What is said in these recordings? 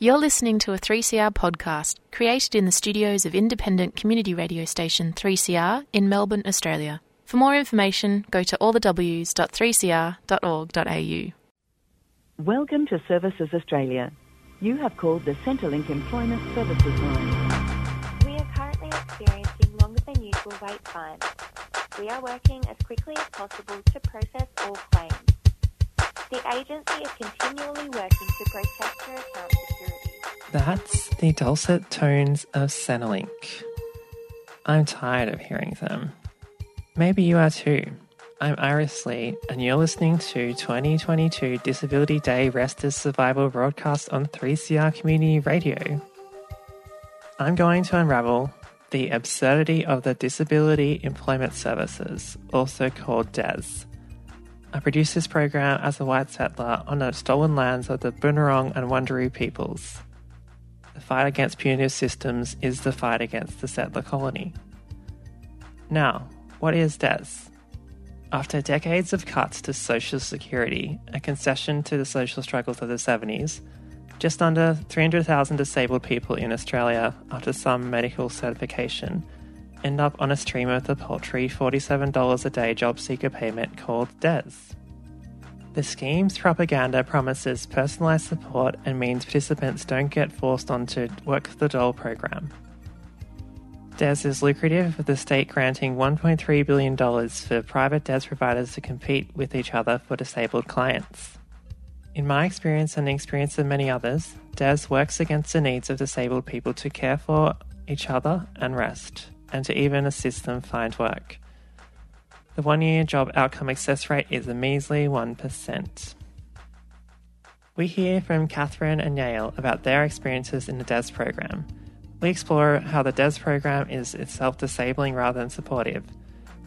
You're listening to a 3CR podcast created in the studios of independent community radio station 3CR in Melbourne, Australia. For more information, go to allthews.3cr.org.au. Welcome to Services Australia. You have called the Centrelink Employment Services line. We are currently experiencing longer than usual wait times. We are working as quickly as possible to process all claims. The agency is continually working to protect your account security. That's the dulcet tones of Centrelink. I'm tired of hearing them. Maybe you are too. I'm Iris Lee, and you're listening to 2022 Disability Day Rest as Survival broadcast on 3CR Community Radio. I'm going to unravel the absurdity of the Disability Employment Services, also called DES. I produce this program as a white settler on the stolen lands of the Boonwurrung and Wurundjeri peoples. The fight against punitive systems is the fight against the settler colony. Now, what is DES? After decades of cuts to Social Security, a concession to the social struggles of the 70s, just under 300,000 disabled people in Australia, after some medical certification, end up on a stream of the paltry $47 a day job seeker payment called DES. The scheme's propaganda promises personalised support and means participants don't get forced onto Work the Dole program. DES is lucrative, with the state granting $1.3 billion for private DES providers to compete with each other for disabled clients. In my experience and the experience of many others, DES works against the needs of disabled people to care for each other and rest, and to even assist them find work. The one year job outcome access rate is a measly 1%. We hear from Catherine and Yael about their experiences in the DES program we explore how the DES program is itself disabling rather than supportive.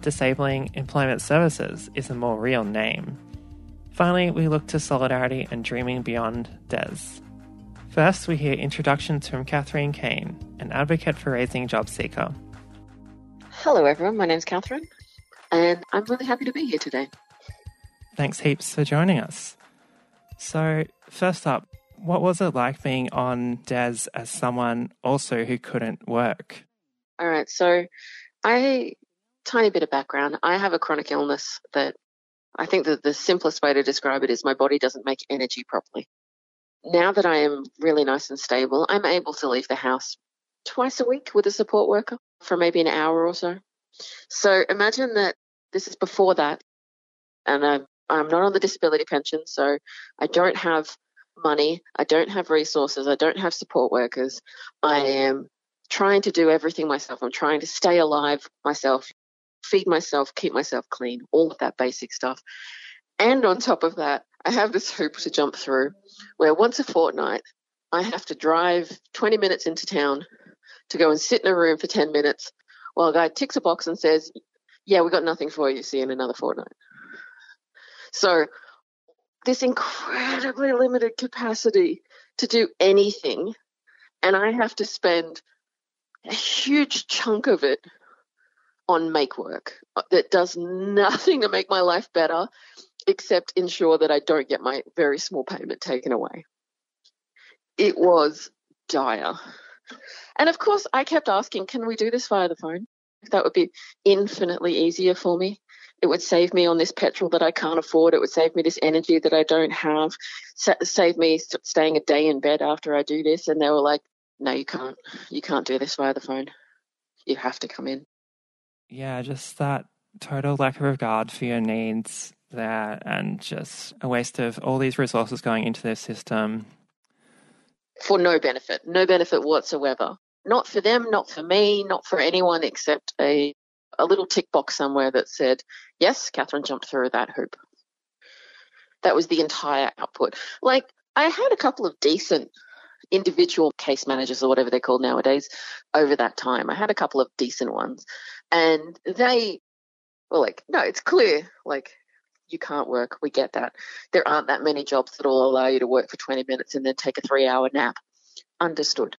Disabling Employment Services is a more real name. Finally, we look to solidarity and dreaming beyond DES. First, we hear introductions from Catherine Kane, an advocate for raising job seeker. Hello, everyone. My name's Catherine, and I'm really happy to be here today. Thanks heaps for joining us. So, first up, what was it like being on DES as someone also who couldn't work? All right, so I tiny bit of background. I have a chronic illness that I think that the simplest way to describe it is my body doesn't make energy properly. Now that I am really nice and stable, I'm able to leave the house twice a week with a support worker for maybe an hour or so. So imagine that this is before that, and I'm, I'm not on the disability pension, so I don't have money. I don't have resources. I don't have support workers. I am trying to do everything myself. I'm trying to stay alive myself, feed myself, keep myself clean, all of that basic stuff. And on top of that, I have this hoop to jump through where once a fortnight, I have to drive 20 minutes into town to go and sit in a room for 10 minutes while a guy ticks a box and says, Yeah, we got nothing for you. See you in another fortnight. So this incredibly limited capacity to do anything. And I have to spend a huge chunk of it on make work that does nothing to make my life better except ensure that I don't get my very small payment taken away. It was dire. And of course, I kept asking, can we do this via the phone? That would be infinitely easier for me it would save me on this petrol that I can't afford. It would save me this energy that I don't have, Sa- save me staying a day in bed after I do this. And they were like, no, you can't. You can't do this via the phone. You have to come in. Yeah, just that total lack of regard for your needs there and just a waste of all these resources going into their system. For no benefit, no benefit whatsoever. Not for them, not for me, not for anyone except a a little tick box somewhere that said, yes, Catherine jumped through that hoop. That was the entire output. Like, I had a couple of decent individual case managers or whatever they're called nowadays over that time. I had a couple of decent ones. And they were like, no, it's clear. Like, you can't work. We get that. There aren't that many jobs that will allow you to work for 20 minutes and then take a three hour nap. Understood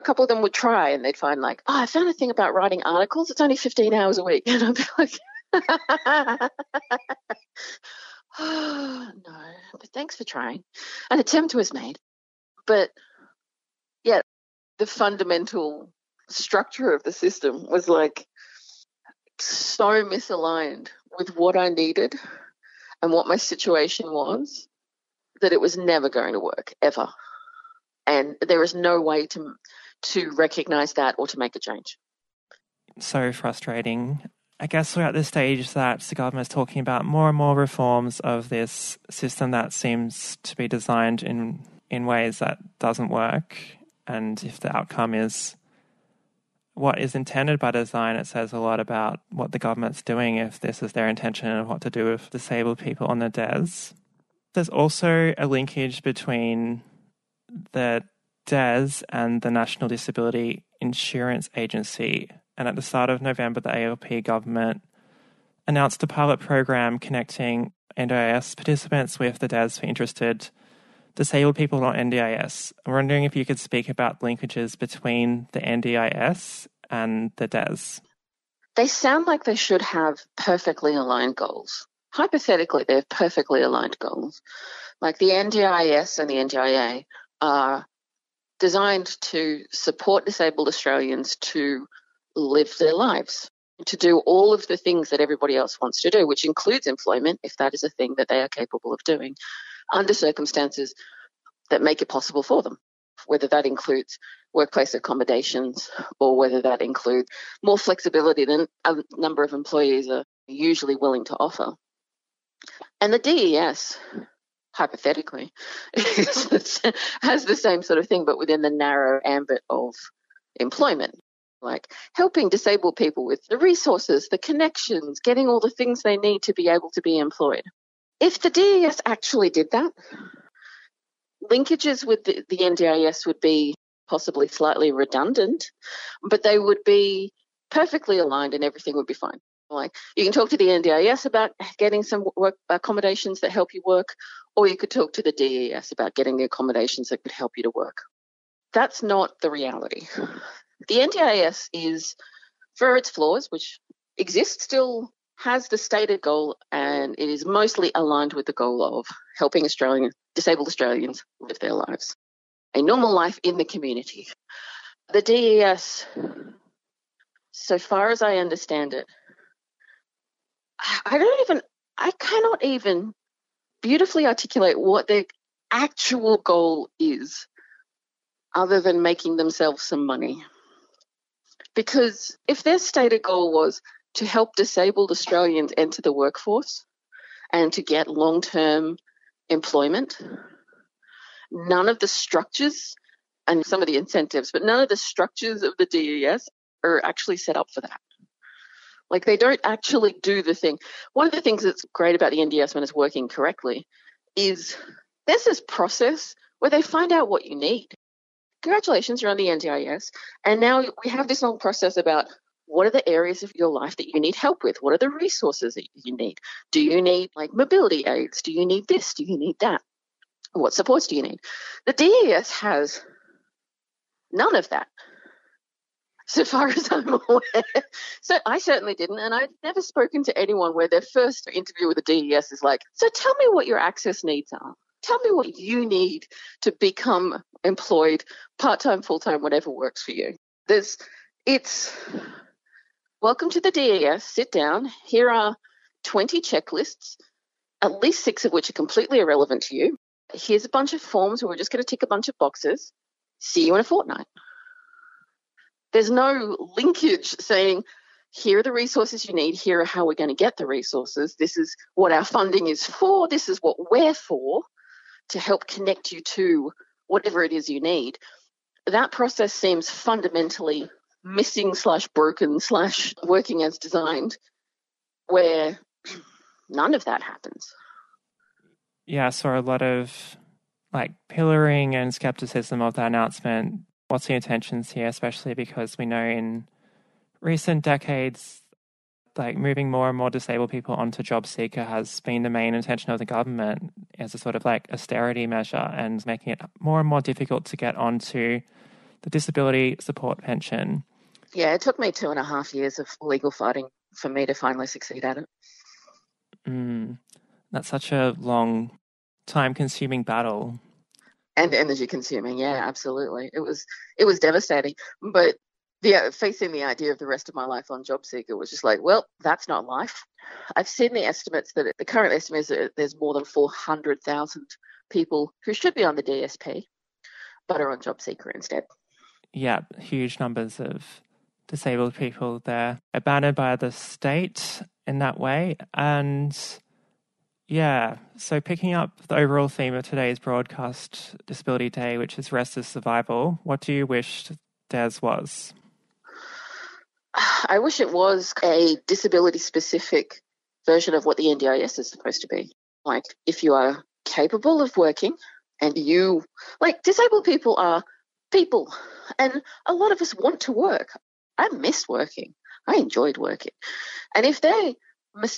a couple of them would try and they'd find like, oh, I found a thing about writing articles. It's only 15 hours a week. And I'd be like, no, but thanks for trying. An attempt was made. But Yeah, the fundamental structure of the system was like so misaligned with what I needed and what my situation was that it was never going to work ever. And there is no way to to recognize that or to make a change. So frustrating. I guess we're at this stage that the government is talking about more and more reforms of this system that seems to be designed in in ways that doesn't work. And if the outcome is what is intended by design, it says a lot about what the government's doing if this is their intention and what to do with disabled people on the DES. There's also a linkage between the DES and the National Disability Insurance Agency. And at the start of November, the ALP government announced a pilot program connecting NDIS participants with the DES for interested disabled people on NDIS. I'm wondering if you could speak about linkages between the NDIS and the DES. They sound like they should have perfectly aligned goals. Hypothetically, they have perfectly aligned goals. Like the NDIS and the NDIA are designed to support disabled Australians to live their lives, to do all of the things that everybody else wants to do, which includes employment, if that is a thing that they are capable of doing, under circumstances that make it possible for them, whether that includes workplace accommodations or whether that includes more flexibility than a number of employees are usually willing to offer. And the DES, hypothetically, has the same sort of thing, but within the narrow ambit of employment like helping disabled people with the resources, the connections, getting all the things they need to be able to be employed. If the DES actually did that, linkages with the, the NDIS would be possibly slightly redundant, but they would be perfectly aligned and everything would be fine. Like you can talk to the NDIS about getting some work accommodations that help you work, or you could talk to the DES about getting the accommodations that could help you to work. That's not the reality. The NDIS is, for its flaws, which exist still, has the stated goal, and it is mostly aligned with the goal of helping Australian disabled Australians live their lives, a normal life in the community. The DES, so far as I understand it, I don't even, I cannot even beautifully articulate what their actual goal is other than making themselves some money. Because if their stated goal was to help disabled Australians enter the workforce and to get long term employment, none of the structures and some of the incentives, but none of the structures of the DES are actually set up for that. Like they don't actually do the thing. One of the things that's great about the NDS when it's working correctly is there's this process where they find out what you need. Congratulations, you're on the NDIS. And now we have this long process about what are the areas of your life that you need help with? What are the resources that you need? Do you need like mobility aids? Do you need this? Do you need that? What supports do you need? The DES has none of that so far as I'm aware. So I certainly didn't, and I've never spoken to anyone where their first interview with the DES is like, "So tell me what your access needs are. Tell me what you need to become employed, part time, full time, whatever works for you." There's, it's, welcome to the DES. Sit down. Here are 20 checklists, at least six of which are completely irrelevant to you. Here's a bunch of forms where we're just going to tick a bunch of boxes. See you in a fortnight. There's no linkage saying, here are the resources you need, here are how we're going to get the resources, this is what our funding is for, this is what we're for to help connect you to whatever it is you need. That process seems fundamentally missing slash broken slash working as designed, where none of that happens. Yeah, so a lot of like pillaring and skepticism of that announcement what's the intentions here, especially because we know in recent decades, like moving more and more disabled people onto job seeker has been the main intention of the government as a sort of like austerity measure and making it more and more difficult to get onto the disability support pension. Yeah, it took me two and a half years of legal fighting for me to finally succeed at it. Mm, that's such a long, time consuming battle. and energy consuming. Yeah, absolutely. It was it was devastating. But yeah, facing the idea of the rest of my life on JobSeeker was just like, well, that's not life. I've seen the estimates that the current estimate is that there's more than 400,000 people who should be on the DSP, but are on JobSeeker instead. Yeah, huge numbers of disabled people there, abandoned by the state in that way. And yeah, so picking up the overall theme of today's broadcast, Disability Day, which is rest is survival, what do you wish Des was? I wish it was a disability specific version of what the NDIS is supposed to be. Like, if you are capable of working and you, like, disabled people are people, and a lot of us want to work. I missed working. I enjoyed working. And if they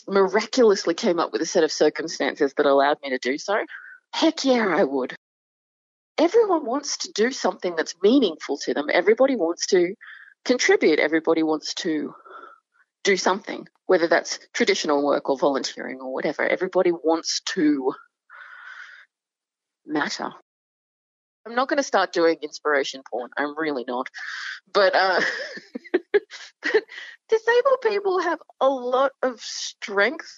miraculously came up with a set of circumstances that allowed me to do so, heck yeah, I would. Everyone wants to do something that's meaningful to them. Everybody wants to contribute. Everybody wants to do something, whether that's traditional work or volunteering or whatever. Everybody wants to matter. I'm not going to start doing inspiration porn. I'm really not. But, uh, disabled people have a lot of strength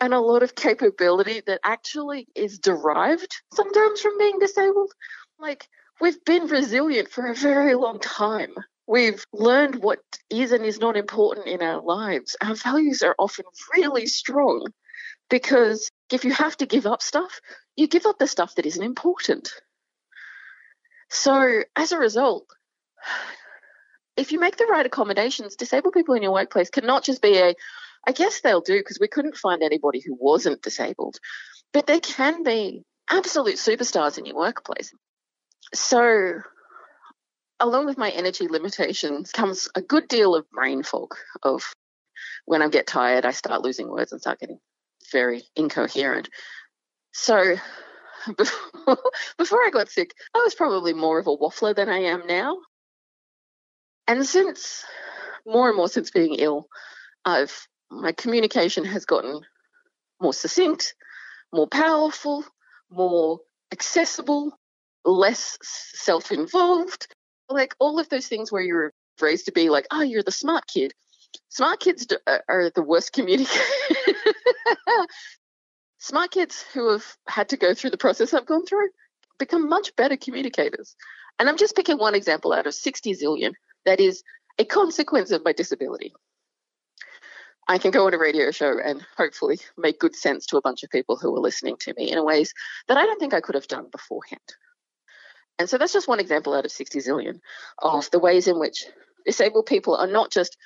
and a lot of capability that actually is derived sometimes from being disabled. Like, we've been resilient for a very long time. We've learned what is and is not important in our lives. Our values are often really strong because if you have to give up stuff, you give up the stuff that isn't important. So, as a result, if you make the right accommodations, disabled people in your workplace cannot just be a, I guess they'll do because we couldn't find anybody who wasn't disabled, but they can be absolute superstars in your workplace. So, along with my energy limitations comes a good deal of brain fog of when I get tired, I start losing words and start getting very incoherent. So before, before I got sick, I was probably more of a waffler than I am now. And since more and more since being ill, I've my communication has gotten more succinct, more powerful, more accessible, less self-involved, like all of those things where you're raised to be like, oh, you're the smart kid. Smart kids are the worst communicators. smart kids who have had to go through the process I've gone through become much better communicators. And I'm just picking one example out of 60 zillion that is a consequence of my disability. I can go on a radio show and hopefully make good sense to a bunch of people who are listening to me in ways that I don't think I could have done beforehand. And so that's just one example out of 60 zillion of the ways in which disabled people are not just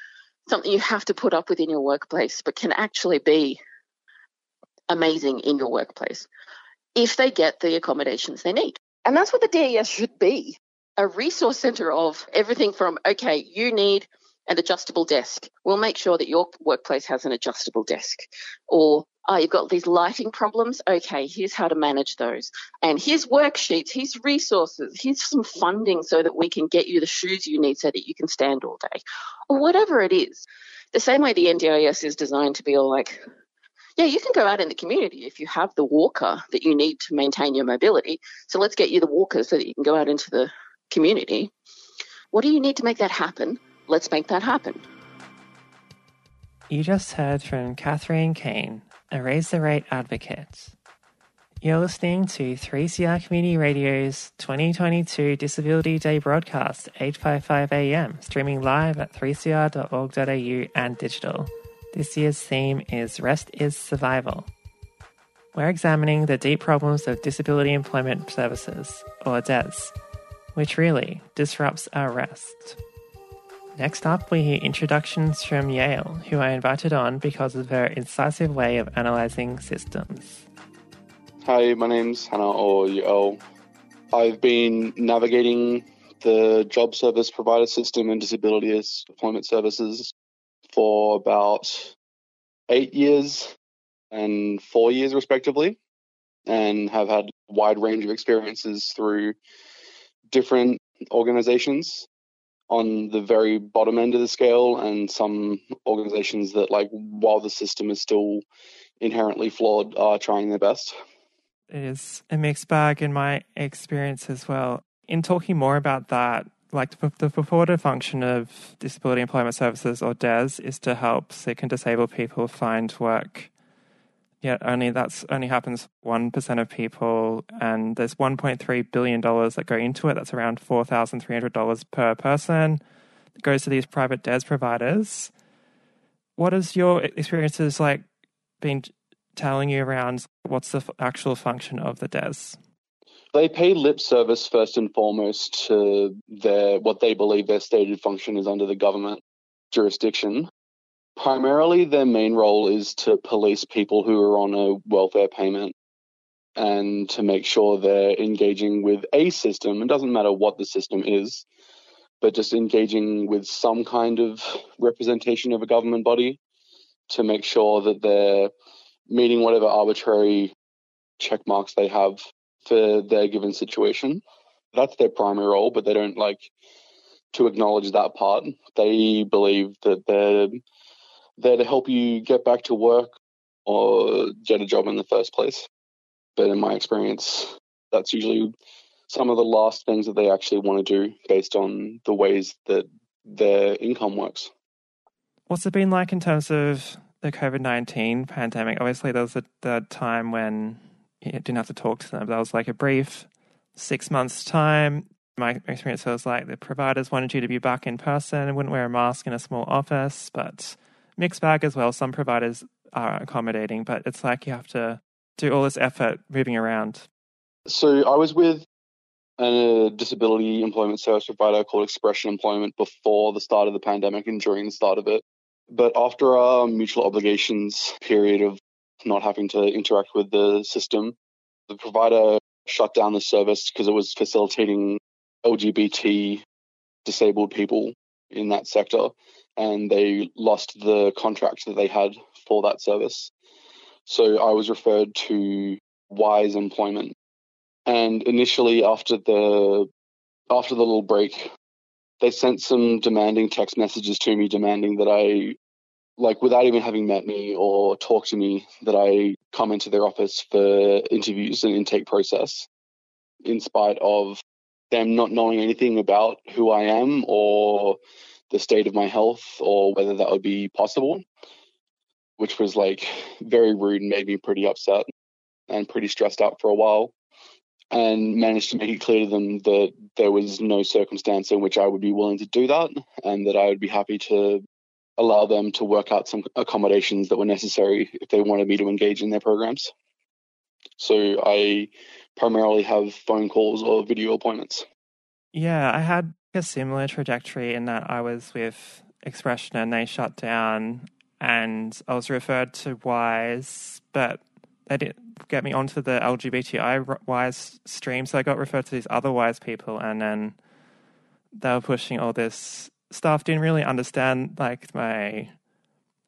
something you have to put up with in your workplace, but can actually be amazing in your workplace if they get the accommodations they need. And that's what the DES should be a resource center of everything from, okay, you need an adjustable desk. We'll make sure that your workplace has an adjustable desk. Or oh, you've got these lighting problems. Okay, here's how to manage those. And here's worksheets, here's resources, here's some funding so that we can get you the shoes you need so that you can stand all day. Or whatever it is. The same way the NDIS is designed to be all like, yeah, you can go out in the community if you have the walker that you need to maintain your mobility. So let's get you the walker so that you can go out into the community. What do you need to make that happen? Let's make that happen. You just heard from Catherine Kane, a Raise the Rate advocate. You're listening to 3CR Community Radio's 2022 Disability Day broadcast, 855 AM, streaming live at 3cr.org.au and digital. This year's theme is Rest is Survival. We're examining the deep problems of disability employment services, or DES, which really disrupts our rest. Next up, we hear introductions from Yael, who I invited on because of her incisive way of analysing systems. Hi, my name's Hannah or Yael. I've been navigating the job service provider system and disability employment services for about eight years and four years, respectively, and have had a wide range of experiences through different organizations on the very bottom end of the scale and some organizations that like while the system is still inherently flawed are trying their best it is a mixed bag in my experience as well. In talking more about that, like the, the purported function of Disability Employment Services or DES is to help sick and disabled people find work. Yet only that's only happens one percent of people, and there's 1.3 billion dollars that go into it. That's around four thousand three hundred dollars per person. It goes to these private DES providers. What is your experiences like? Been telling you around what's the actual function of the DES? They pay lip service first and foremost to their what they believe their stated function is under the government jurisdiction. Primarily, their main role is to police people who are on a welfare payment and to make sure they're engaging with a system. It doesn't matter what the system is, but just engaging with some kind of representation of a government body to make sure that they're meeting whatever arbitrary check marks they have for their given situation. That's their primary role, but they don't like to acknowledge that part. They believe that they're there to help you get back to work or get a job in the first place. But in my experience, that's usually some of the last things that they actually want to do based on the ways that their income works. What's it been like in terms of the COVID 19 pandemic? Obviously, there was a, the time when didn't have to talk to them. That was like a brief six months' time. My experience was like the providers wanted you to be back in person and wouldn't wear a mask in a small office, but mixed bag as well. Some providers are accommodating, but it's like you have to do all this effort moving around. So I was with a disability employment service provider called Expression Employment before the start of the pandemic and during the start of it. But after our mutual obligations period of not having to interact with the system, the provider shut down the service because it was facilitating LGBT disabled people in that sector and they lost the contract that they had for that service. So I was referred to Wise Employment. And initially after the after the little break, they sent some demanding text messages to me demanding that I like without even having met me or talked to me that I come into their office for interviews and intake process in spite of them not knowing anything about who I am or the state of my health or whether that would be possible, which was like very rude and made me pretty upset and pretty stressed out for a while. And managed to make it clear to them that there was no circumstance in which I would be willing to do that and that I would be happy to allow them to work out some accommodations that were necessary if they wanted me to engage in their programs. So I primarily have phone calls or video appointments. Yeah, I had a similar trajectory in that I was with Expression and they shut down, and I was referred to Wise, but they didn't get me onto the LGBTI Wise stream, so I got referred to these other Wise people, and then they were pushing all this stuff. Didn't really understand like my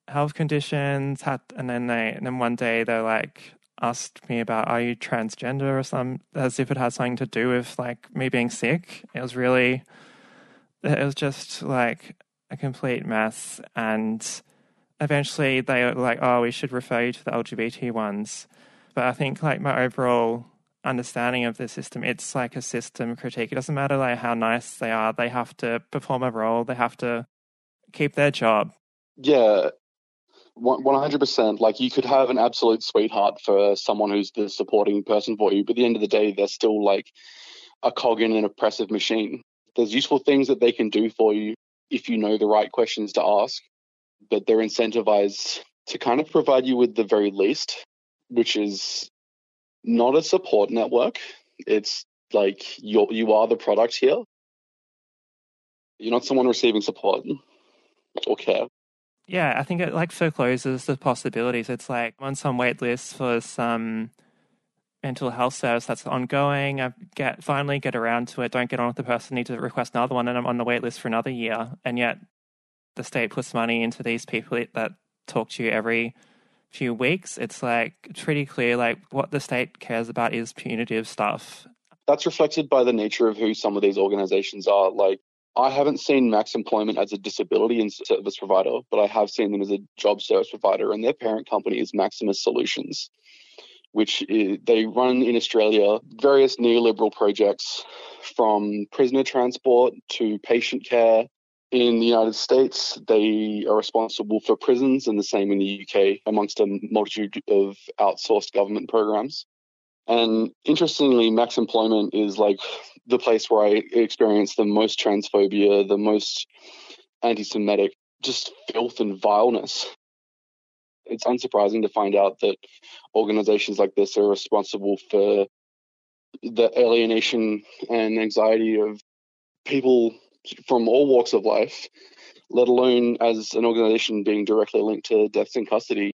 health conditions. Had and then they and then one day they're like, asked me about are you transgender or some as if it had something to do with like me being sick. It was really it was just like a complete mess and eventually they were like, Oh, we should refer you to the LGBT ones. But I think like my overall understanding of the system, it's like a system critique. It doesn't matter like how nice they are, they have to perform a role, they have to keep their job. Yeah, one hundred percent. Like you could have an absolute sweetheart for someone who's the supporting person for you, but at the end of the day, they're still like a cog in an oppressive machine. There's useful things that they can do for you if you know the right questions to ask, but they're incentivized to kind of provide you with the very least, which is not a support network. It's like you you are the product here. You're not someone receiving support or care yeah, I think it like forecloses the possibilities. It's like on some wait list for some mental health service that's ongoing. I get finally get around to it. Don't get on with the person. Need to request another one, and I'm on the wait list for another year. And yet, the state puts money into these people that talk to you every few weeks. It's like pretty clear. Like what the state cares about is punitive stuff. That's reflected by the nature of who some of these organizations are. Like I haven't seen Max Employment as a disability and service provider, but I have seen them as a job service provider, and their parent company is Maximus Solutions, which is, they run in Australia various neoliberal projects from prisoner transport to patient care. In the United States, they are responsible for prisons and the same in the UK, amongst a multitude of outsourced government programs. And interestingly, max employment is like the place where I experience the most transphobia, the most anti Semitic, just filth and vileness. It's unsurprising to find out that organizations like this are responsible for the alienation and anxiety of people from all walks of life, let alone as an organization being directly linked to deaths in custody.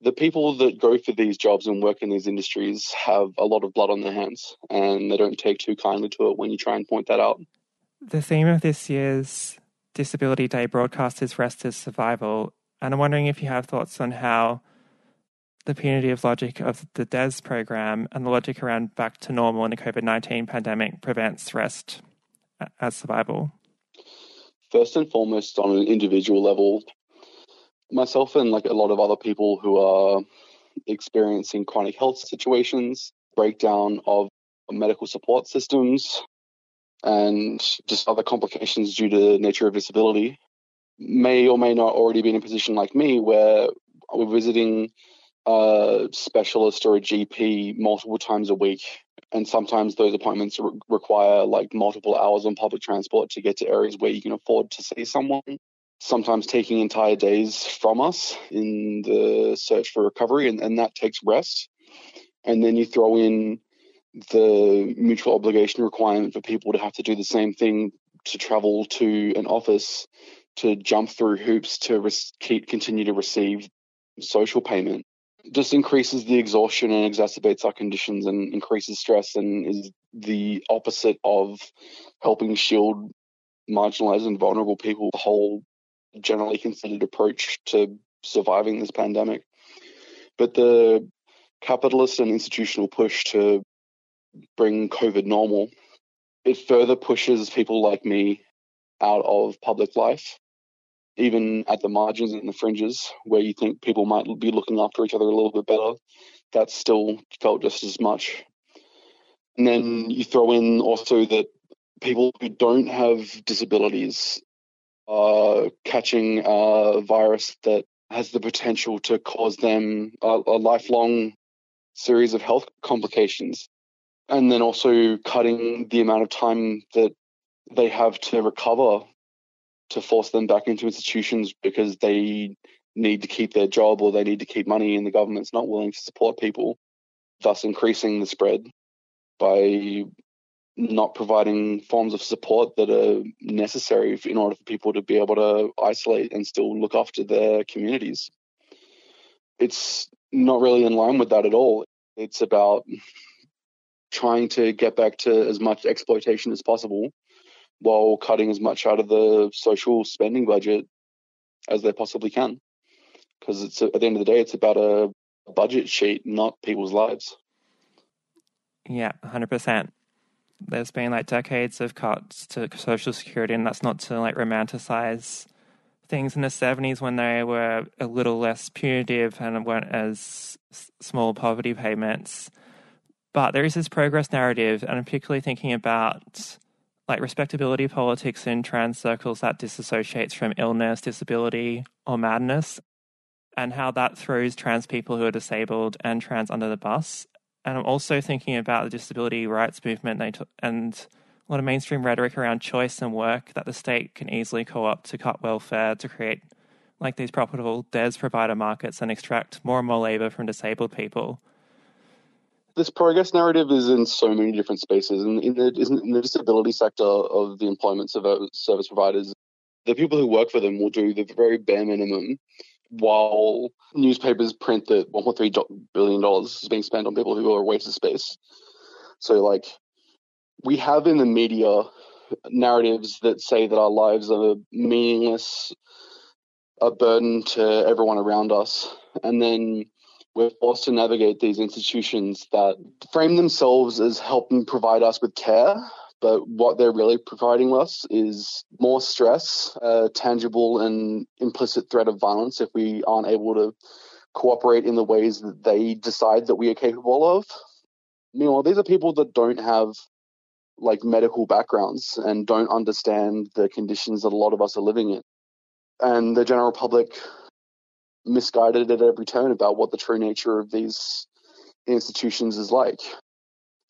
The people that go for these jobs and work in these industries have a lot of blood on their hands, and they don't take too kindly to it when you try and point that out. The theme of this year's Disability Day broadcast is Rest is Survival, and I'm wondering if you have thoughts on how the punitive logic of the DES program and the logic around back to normal in the COVID 19 pandemic prevents rest as survival first and foremost on an individual level, myself and like a lot of other people who are experiencing chronic health situations, breakdown of medical support systems, and just other complications due to the nature of disability, may or may not already be in a position like me where we're visiting a specialist or a GP multiple times a week and sometimes those appointments re- require like multiple hours on public transport to get to areas where you can afford to see someone. Sometimes taking entire days from us in the search for recovery and, and that takes rest. And then you throw in the mutual obligation requirement for people to have to do the same thing to travel to an office to jump through hoops to res- keep, continue to receive social payment just increases the exhaustion and exacerbates our conditions and increases stress and is the opposite of helping shield marginalized and vulnerable people the whole generally considered approach to surviving this pandemic. But the capitalist and institutional push to bring covid normal it further pushes people like me out of public life even at the margins and the fringes where you think people might be looking after each other a little bit better, that still felt just as much. And then you throw in also that people who don't have disabilities are catching a virus that has the potential to cause them a, a lifelong series of health complications. And then also cutting the amount of time that they have to recover to force them back into institutions because they need to keep their job or they need to keep money and the government's not willing to support people, thus increasing the spread by not providing forms of support that are necessary in order for people to be able to isolate and still look after their communities. It's not really in line with that at all. It's about trying to get back to as much exploitation as possible while cutting as much out of the social spending budget as they possibly can. Because it's at the end of the day, it's about a budget sheet, not people's lives. Yeah, hundred percent. There's been like decades of cuts to social security, and that's not to like romanticize things in the 70s when they were a little less punitive and weren't as small poverty payments. But there is this progress narrative, and I'm particularly thinking about like respectability politics in trans circles that disassociates from illness, disability, or madness, and how that throws trans people who are disabled and trans under the bus. And I'm also thinking about the disability rights movement and a lot of mainstream rhetoric around choice and work that the state can easily co opt to cut welfare to create like these profitable DES provider markets and extract more and more labor from disabled people this progress narrative is in so many different spaces. And in the, in the disability sector of the employment service providers, the people who work for them will do the very bare minimum while newspapers print that $1.3 billion is being spent on people who are waste of space. So, like, we have in the media narratives that say that our lives are meaningless, a burden to everyone around us. And then we're forced to navigate these institutions that frame themselves as helping provide us with care, but what they're really providing us is more stress, a tangible and implicit threat of violence if we aren't able to cooperate in the ways that they decide that we are capable of. Meanwhile, these are people that don't have like medical backgrounds and don't understand the conditions that a lot of us are living in. And the general public misguided at every turn about what the true nature of these institutions is like.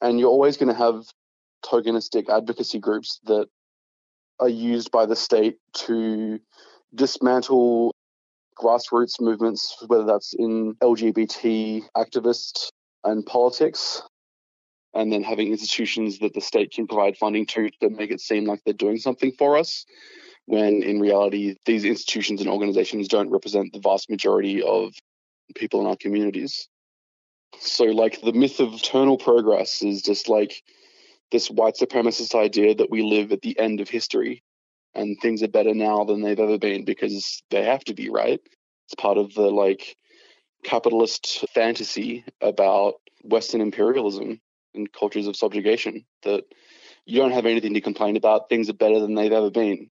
And you're always going to have tokenistic advocacy groups that are used by the state to dismantle grassroots movements, whether that's in LGBT activists and politics, and then having institutions that the state can provide funding to to make it seem like they're doing something for us, when in reality, these institutions and organizations don't represent the vast majority of people in our communities. So, like, the myth of eternal progress is just like this white supremacist idea that we live at the end of history and things are better now than they've ever been because they have to be, right? It's part of the like capitalist fantasy about Western imperialism and cultures of subjugation that you don't have anything to complain about. Things are better than they've ever been.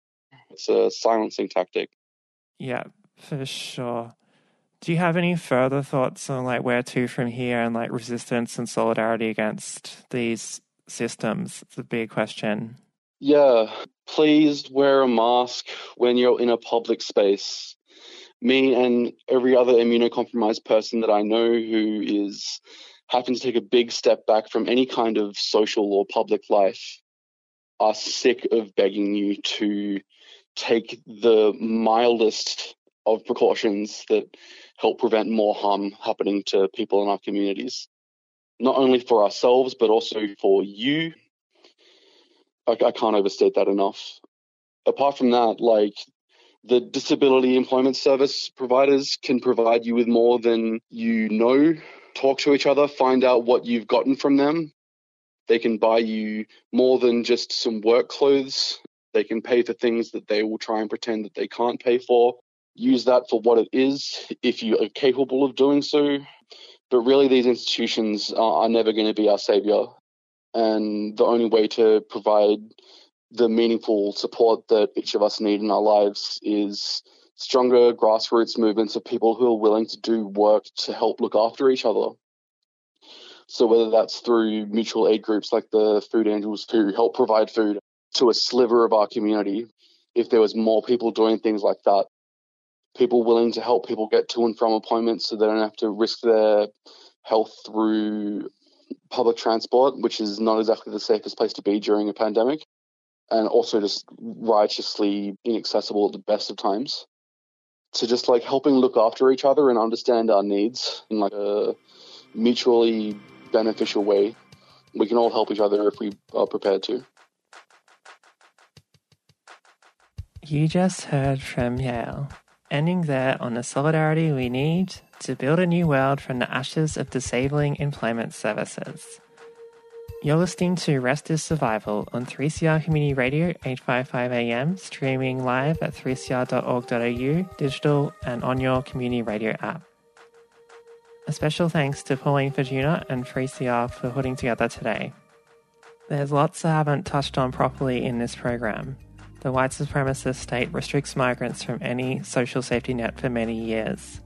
It's a silencing tactic. Yeah, for sure. Do you have any further thoughts on like where to from here and like resistance and solidarity against these systems? It's a big question. Yeah, please wear a mask when you're in a public space. Me and every other immunocompromised person that I know who is having to take a big step back from any kind of social or public life are sick of begging you to take the mildest of precautions that help prevent more harm happening to people in our communities. Not only for ourselves, but also for you. I, I can't overstate that enough. Apart from that, like the disability employment service providers can provide you with more than you know. Talk to each other, find out what you've gotten from them. They can buy you more than just some work clothes. They can pay for things that they will try and pretend that they can't pay for. Use that for what it is if you are capable of doing so. But really, these institutions are, are never going to be our savior. And the only way to provide the meaningful support that each of us need in our lives is stronger grassroots movements of people who are willing to do work to help look after each other. So whether that's through mutual aid groups like the Food Angels who help provide food to a sliver of our community, if there was more people doing things like that, people willing to help people get to and from appointments so they don't have to risk their health through public transport, which is not exactly the safest place to be during a pandemic and also just righteously inaccessible at the best of times. So just like helping look after each other and understand our needs in like a mutually beneficial way. We can all help each other if we are prepared to. You just heard from Yael, ending there on the solidarity we need to build a new world from the ashes of disabling employment services. You're listening to Rest is Survival on 3CR Community Radio 855 AM, streaming live at 3cr.org.au, digital, and on your community radio app. A special thanks to Pauline Fortuna and 3CR for putting together today. There's lots I haven't touched on properly in this program. The white supremacist state restricts migrants from any social safety net for many years.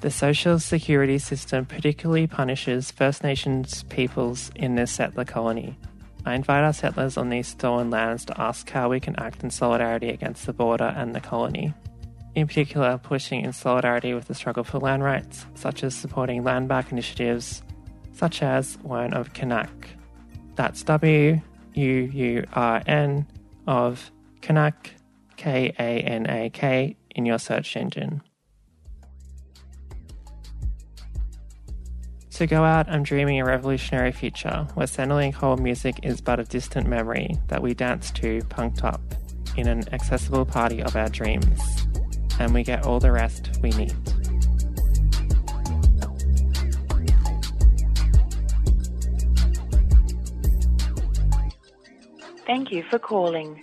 The social security system particularly punishes First Nations peoples in this settler colony. I invite our settlers on these stolen lands to ask how we can act in solidarity against the border and the colony. In particular, pushing in solidarity with the struggle for land rights, such as supporting land back initiatives such as one of Kanak. That's W U U R N of Kanak, K A N A K, in your search engine. To go out, I'm dreaming a revolutionary future where Centrelink hold music is but a distant memory that we dance to punked up in an accessible party of our dreams, and we get all the rest we need. Thank you for calling.